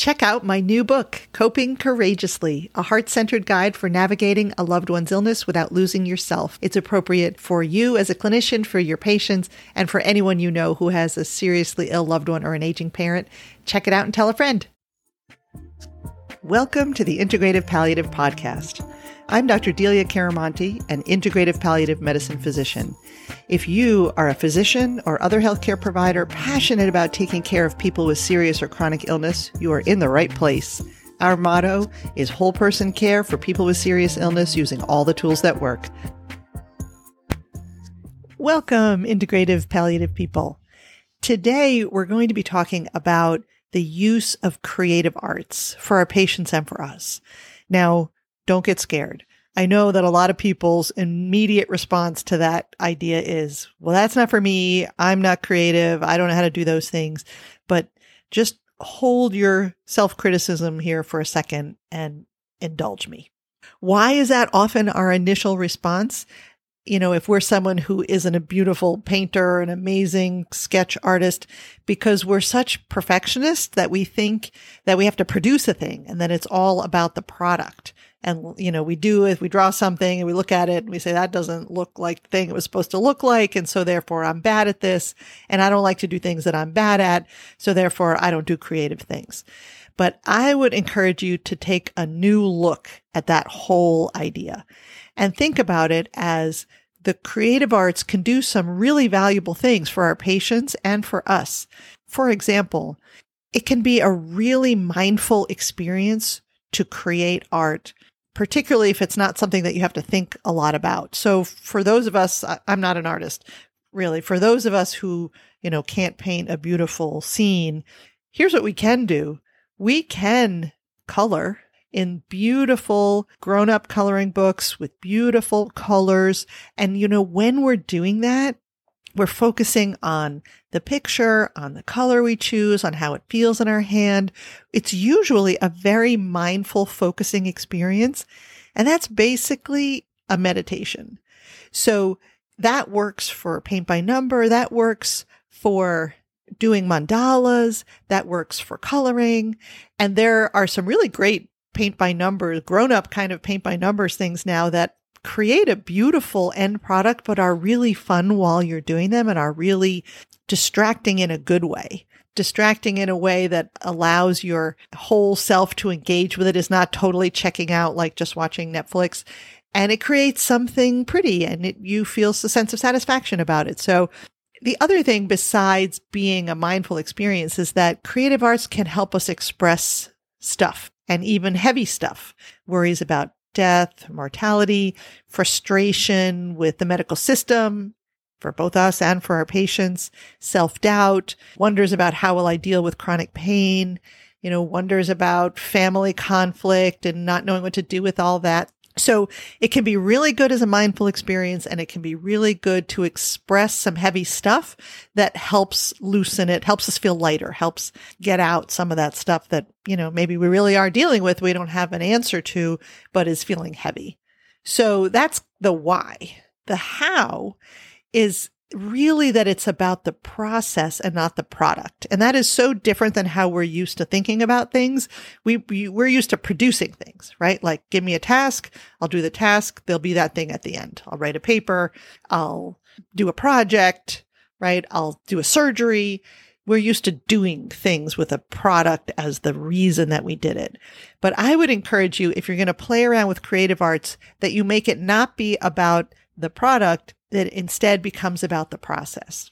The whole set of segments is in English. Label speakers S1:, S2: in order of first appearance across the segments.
S1: Check out my new book, Coping Courageously, a heart centered guide for navigating a loved one's illness without losing yourself. It's appropriate for you as a clinician, for your patients, and for anyone you know who has a seriously ill loved one or an aging parent. Check it out and tell a friend. Welcome to the Integrative Palliative Podcast. I'm Dr. Delia Chiaramonte, an integrative palliative medicine physician. If you are a physician or other healthcare provider passionate about taking care of people with serious or chronic illness, you are in the right place. Our motto is whole person care for people with serious illness using all the tools that work. Welcome, integrative palliative people. Today, we're going to be talking about the use of creative arts for our patients and for us. Now, don't get scared. I know that a lot of people's immediate response to that idea is, well, that's not for me. I'm not creative. I don't know how to do those things. But just hold your self criticism here for a second and indulge me. Why is that often our initial response? You know, if we're someone who isn't a beautiful painter, an amazing sketch artist, because we're such perfectionists that we think that we have to produce a thing and that it's all about the product and you know we do it we draw something and we look at it and we say that doesn't look like the thing it was supposed to look like and so therefore i'm bad at this and i don't like to do things that i'm bad at so therefore i don't do creative things. But i would encourage you to take a new look at that whole idea and think about it as the creative arts can do some really valuable things for our patients and for us. For example it can be a really mindful experience to create art particularly if it's not something that you have to think a lot about. So for those of us, I'm not an artist really. For those of us who, you know, can't paint a beautiful scene, here's what we can do. We can color in beautiful grown up coloring books with beautiful colors. And, you know, when we're doing that, we're focusing on the picture, on the color we choose, on how it feels in our hand. It's usually a very mindful focusing experience. And that's basically a meditation. So that works for paint by number. That works for doing mandalas. That works for coloring. And there are some really great paint by numbers, grown up kind of paint by numbers things now that create a beautiful end product, but are really fun while you're doing them and are really distracting in a good way. Distracting in a way that allows your whole self to engage with it is not totally checking out like just watching Netflix. And it creates something pretty and it, you feel a sense of satisfaction about it. So the other thing besides being a mindful experience is that creative arts can help us express stuff and even heavy stuff, worries about death, mortality, frustration with the medical system for both us and for our patients, self doubt, wonders about how will I deal with chronic pain, you know, wonders about family conflict and not knowing what to do with all that. So it can be really good as a mindful experience and it can be really good to express some heavy stuff that helps loosen it, helps us feel lighter, helps get out some of that stuff that, you know, maybe we really are dealing with, we don't have an answer to, but is feeling heavy. So that's the why. The how is really that it's about the process and not the product. And that is so different than how we're used to thinking about things. We, we we're used to producing things, right? Like give me a task, I'll do the task, there'll be that thing at the end. I'll write a paper, I'll do a project, right? I'll do a surgery. We're used to doing things with a product as the reason that we did it. But I would encourage you, if you're going to play around with creative arts, that you make it not be about the product, that instead becomes about the process.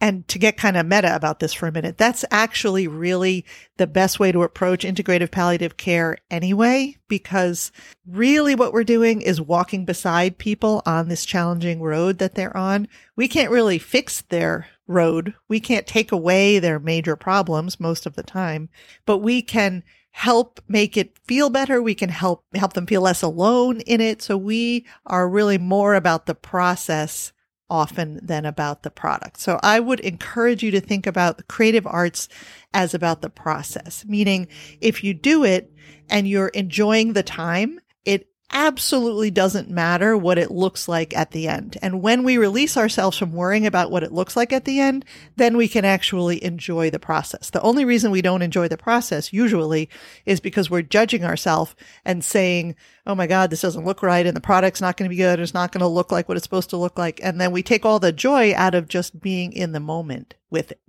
S1: And to get kind of meta about this for a minute, that's actually really the best way to approach integrative palliative care anyway, because really what we're doing is walking beside people on this challenging road that they're on. We can't really fix their road. We can't take away their major problems most of the time, but we can help make it feel better. We can help, help them feel less alone in it. So we are really more about the process often than about the product. So I would encourage you to think about the creative arts as about the process, meaning if you do it and you're enjoying the time, it absolutely doesn't matter what it looks like at the end. And when we release ourselves from worrying about what it looks like at the end, then we can actually enjoy the process. The only reason we don't enjoy the process usually is because we're judging ourselves and saying, Oh my God, this doesn't look right. And the product's not going to be good. It's not going to look like what it's supposed to look like. And then we take all the joy out of just being in the moment with it.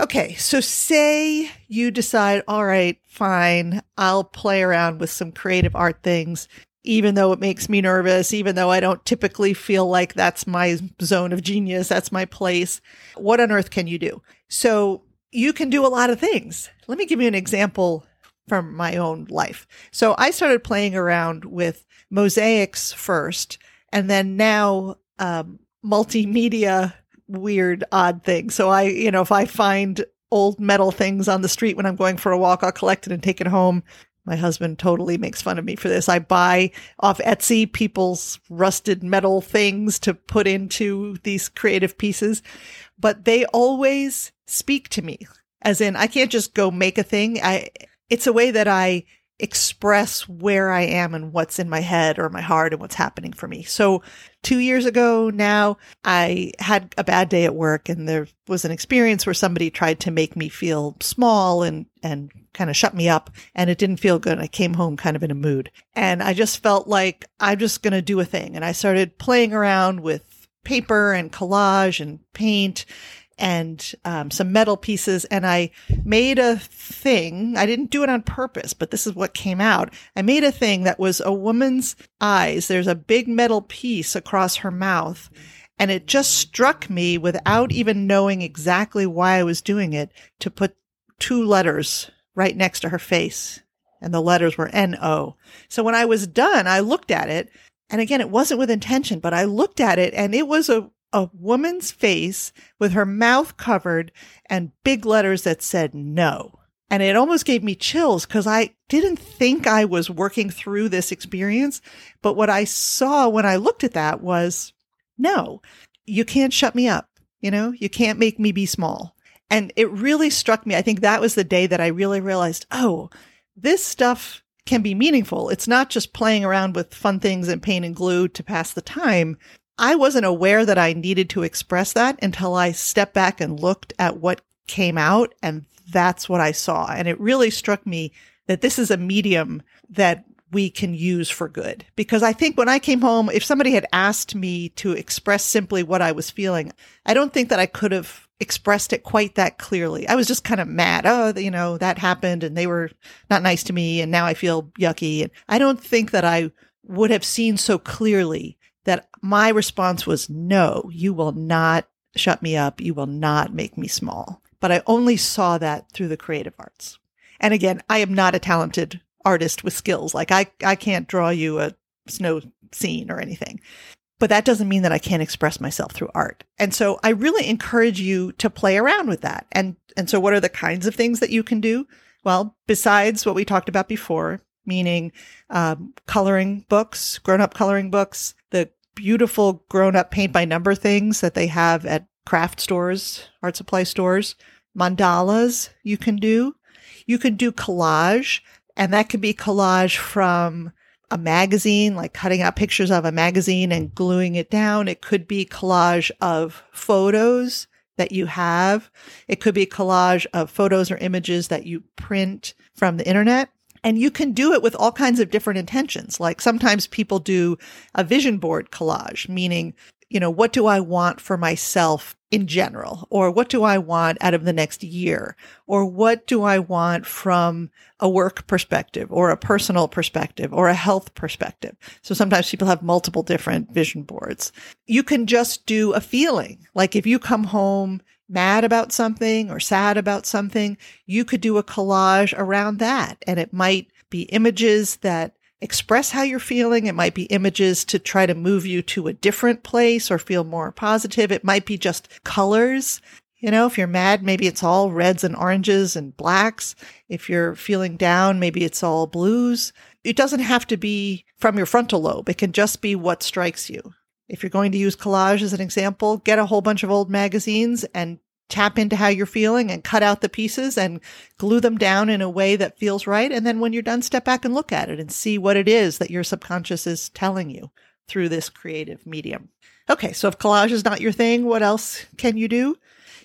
S1: Okay, so say you decide, all right, fine, I'll play around with some creative art things even though it makes me nervous, even though I don't typically feel like that's my zone of genius, that's my place. What on earth can you do? So you can do a lot of things. Let me give you an example from my own life. So I started playing around with mosaics first, and then now um, multimedia weird, odd things. So I, you know, if I find old metal things on the street when I'm going for a walk, I'll collect it and take it home. My husband totally makes fun of me for this. I buy off Etsy people's rusted metal things to put into these creative pieces, but they always speak to me. As in, I can't just go make a thing. I, it's a way that I express where I am and what's in my head or my heart and what's happening for me. So two years ago now, I had a bad day at work and there was an experience where somebody tried to make me feel small and, and kind of shut me up and it didn't feel good. I came home kind of in a mood and I just felt like I'm just going to do a thing. And I started playing around with paper and collage and paint and um, some metal pieces. And I made a thing. I didn't do it on purpose, but this is what came out. I made a thing that was a woman's eyes. There's a big metal piece across her mouth. And it just struck me without even knowing exactly why I was doing it to put two letters right next to her face. And the letters were N O. So when I was done, I looked at it. And again, it wasn't with intention, but I looked at it and it was a a woman's face with her mouth covered and big letters that said no. And it almost gave me chills because I didn't think I was working through this experience. But what I saw when I looked at that was no, you can't shut me up. You know, you can't make me be small. And it really struck me. I think that was the day that I really realized, oh, this stuff can be meaningful. It's not just playing around with fun things and paint and glue to pass the time. I wasn't aware that I needed to express that until I stepped back and looked at what came out. And that's what I saw. And it really struck me that this is a medium that we can use for good. Because I think when I came home, if somebody had asked me to express simply what I was feeling, I don't think that I could have expressed it quite that clearly. I was just kind of mad. Oh, you know, that happened and they were not nice to me and now I feel yucky. And I don't think that I would have seen so clearly that my response was no, you will not shut me up. You will not make me small. But I only saw that through the creative arts. And again, I am not a talented artist with skills. Like I, I can't draw you a snow scene or anything. But that doesn't mean that I can't express myself through art. And so I really encourage you to play around with that. And, and so what are the kinds of things that you can do? Well, besides what we talked about before, meaning um, coloring books, grown up coloring books, beautiful grown up paint by number things that they have at craft stores, art supply stores, mandalas you can do. You can do collage, and that could be collage from a magazine, like cutting out pictures of a magazine and gluing it down. It could be collage of photos that you have. It could be collage of photos or images that you print from the internet. And you can do it with all kinds of different intentions. Like sometimes people do a vision board collage, meaning, you know, what do I want for myself in general? Or what do I want out of the next year? Or what do I want from a work perspective or a personal perspective or a health perspective? So sometimes people have multiple different vision boards. You can just do a feeling. Like if you come home mad about something or sad about something, you could do a collage around that. And it might be images that express how you're feeling. It might be images to try to move you to a different place or feel more positive. It might be just colors. You know, if you're mad, maybe it's all reds and oranges and blacks. If you're feeling down, maybe it's all blues. It doesn't have to be from your frontal lobe. It can just be what strikes you. If you're going to use collage as an example, get a whole bunch of old magazines and tap into how you're feeling and cut out the pieces and glue them down in a way that feels right. And then when you're done, step back and look at it and see what it is that your subconscious is telling you through this creative medium. Okay. So if collage is not your thing, what else can you do?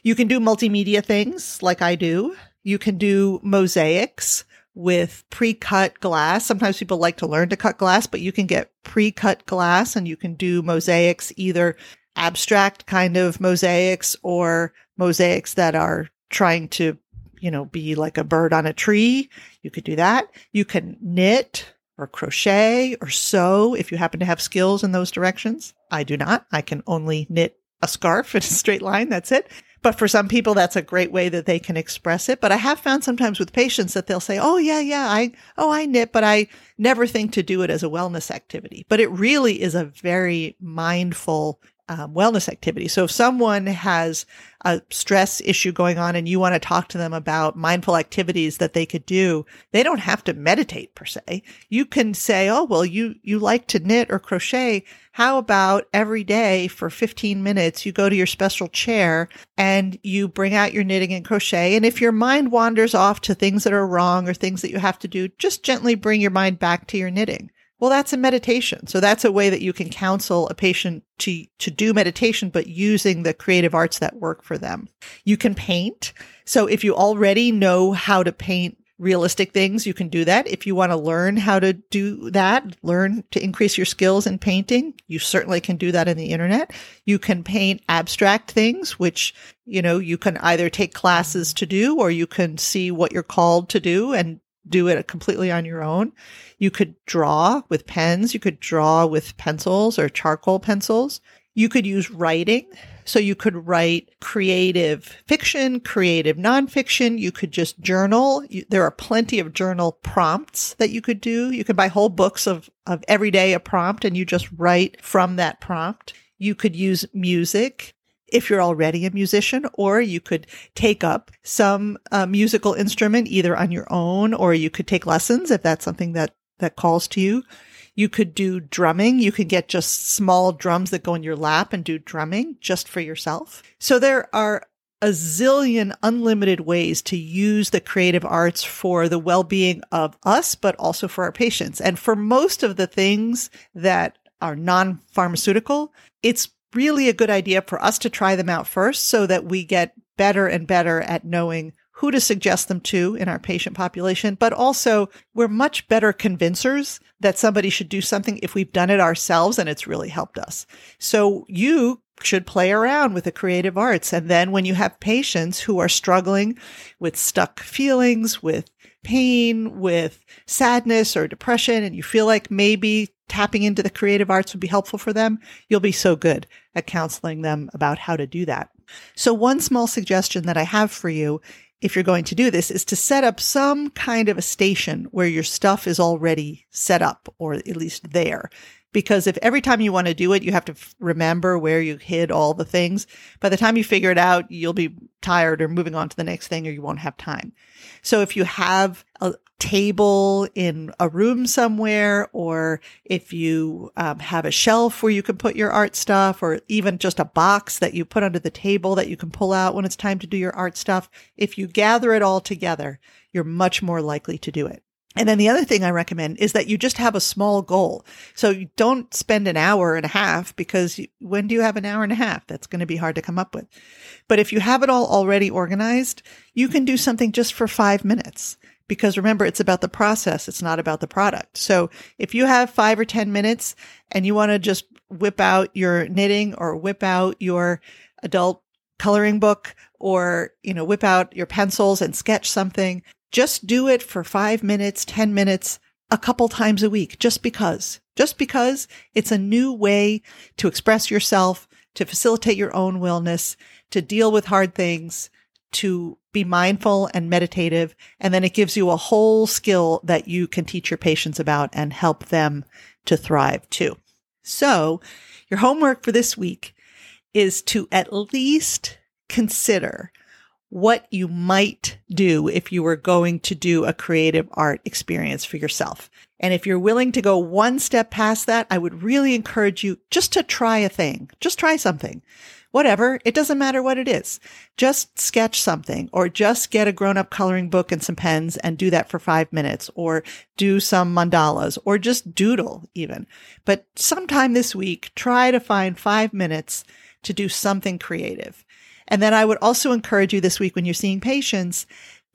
S1: You can do multimedia things like I do. You can do mosaics with pre-cut glass. Sometimes people like to learn to cut glass, but you can get pre-cut glass and you can do mosaics either abstract kind of mosaics or mosaics that are trying to, you know, be like a bird on a tree. You could do that. You can knit or crochet or sew if you happen to have skills in those directions. I do not. I can only knit a scarf in a straight line. That's it. But for some people, that's a great way that they can express it. But I have found sometimes with patients that they'll say, Oh, yeah, yeah, I, oh, I knit, but I never think to do it as a wellness activity. But it really is a very mindful um, wellness activity. So if someone has a stress issue going on and you want to talk to them about mindful activities that they could do, they don't have to meditate per se. You can say, Oh, well, you, you like to knit or crochet. How about every day for 15 minutes, you go to your special chair and you bring out your knitting and crochet. And if your mind wanders off to things that are wrong or things that you have to do, just gently bring your mind back to your knitting. Well, that's a meditation. So that's a way that you can counsel a patient to, to do meditation, but using the creative arts that work for them. You can paint. So if you already know how to paint realistic things, you can do that. If you want to learn how to do that, learn to increase your skills in painting, you certainly can do that in the internet. You can paint abstract things, which, you know, you can either take classes to do or you can see what you're called to do and do it completely on your own. You could draw with pens. You could draw with pencils or charcoal pencils. You could use writing. So you could write creative fiction, creative nonfiction. You could just journal. You, there are plenty of journal prompts that you could do. You could buy whole books of, of every day a prompt and you just write from that prompt. You could use music if you're already a musician, or you could take up some uh, musical instrument either on your own, or you could take lessons if that's something that that calls to you. You could do drumming. You could get just small drums that go in your lap and do drumming just for yourself. So there are a zillion unlimited ways to use the creative arts for the well-being of us, but also for our patients. And for most of the things that are non-pharmaceutical, it's really a good idea for us to try them out first so that we get better and better at knowing who to suggest them to in our patient population, but also we're much better convincers that somebody should do something if we've done it ourselves and it's really helped us. So you should play around with the creative arts. And then when you have patients who are struggling with stuck feelings, with pain, with sadness or depression, and you feel like maybe tapping into the creative arts would be helpful for them, you'll be so good at counseling them about how to do that. So one small suggestion that I have for you if you're going to do this is to set up some kind of a station where your stuff is already set up or at least there. Because if every time you want to do it, you have to f- remember where you hid all the things, by the time you figure it out, you'll be tired or moving on to the next thing or you won't have time. So if you have a table in a room somewhere, or if you um, have a shelf where you can put your art stuff, or even just a box that you put under the table that you can pull out when it's time to do your art stuff, if you gather it all together, you're much more likely to do it. And then the other thing I recommend is that you just have a small goal. So you don't spend an hour and a half because when do you have an hour and a half? That's going to be hard to come up with. But if you have it all already organized, you can do something just for five minutes because remember, it's about the process. It's not about the product. So if you have five or 10 minutes and you want to just whip out your knitting or whip out your adult coloring book or, you know, whip out your pencils and sketch something, just do it for five minutes, 10 minutes, a couple times a week, just because, just because it's a new way to express yourself, to facilitate your own wellness, to deal with hard things, to be mindful and meditative. And then it gives you a whole skill that you can teach your patients about and help them to thrive too. So your homework for this week is to at least consider what you might do if you were going to do a creative art experience for yourself. And if you're willing to go one step past that, I would really encourage you just to try a thing. Just try something. whatever. It doesn't matter what it is. Just sketch something or just get a grown up coloring book and some pens and do that for five minutes or do some mandalas or just doodle even. But sometime this week, try to find five minutes to do something creative. And then I would also encourage you this week when you're seeing patients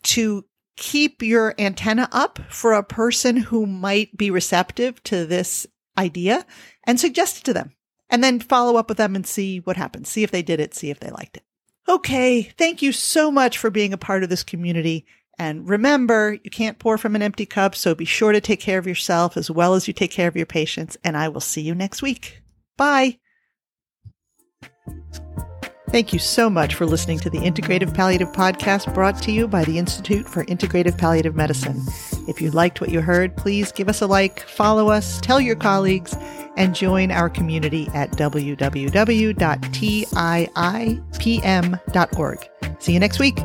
S1: to keep your antenna up for a person who might be receptive to this idea and suggest it to them and then follow up with them and see what happens. See if they did it, see if they liked it. Okay. Thank you so much for being a part of this community. And remember, you can't pour from an empty cup. So be sure to take care of yourself as well as you take care of your patients. And I will see you next week. Bye. Thank you so much for listening to the Integrative Palliative Podcast brought to you by the Institute for Integrative Palliative Medicine. If you liked what you heard, please give us a like, follow us, tell your colleagues, and join our community at www.tiipm.org. See you next week.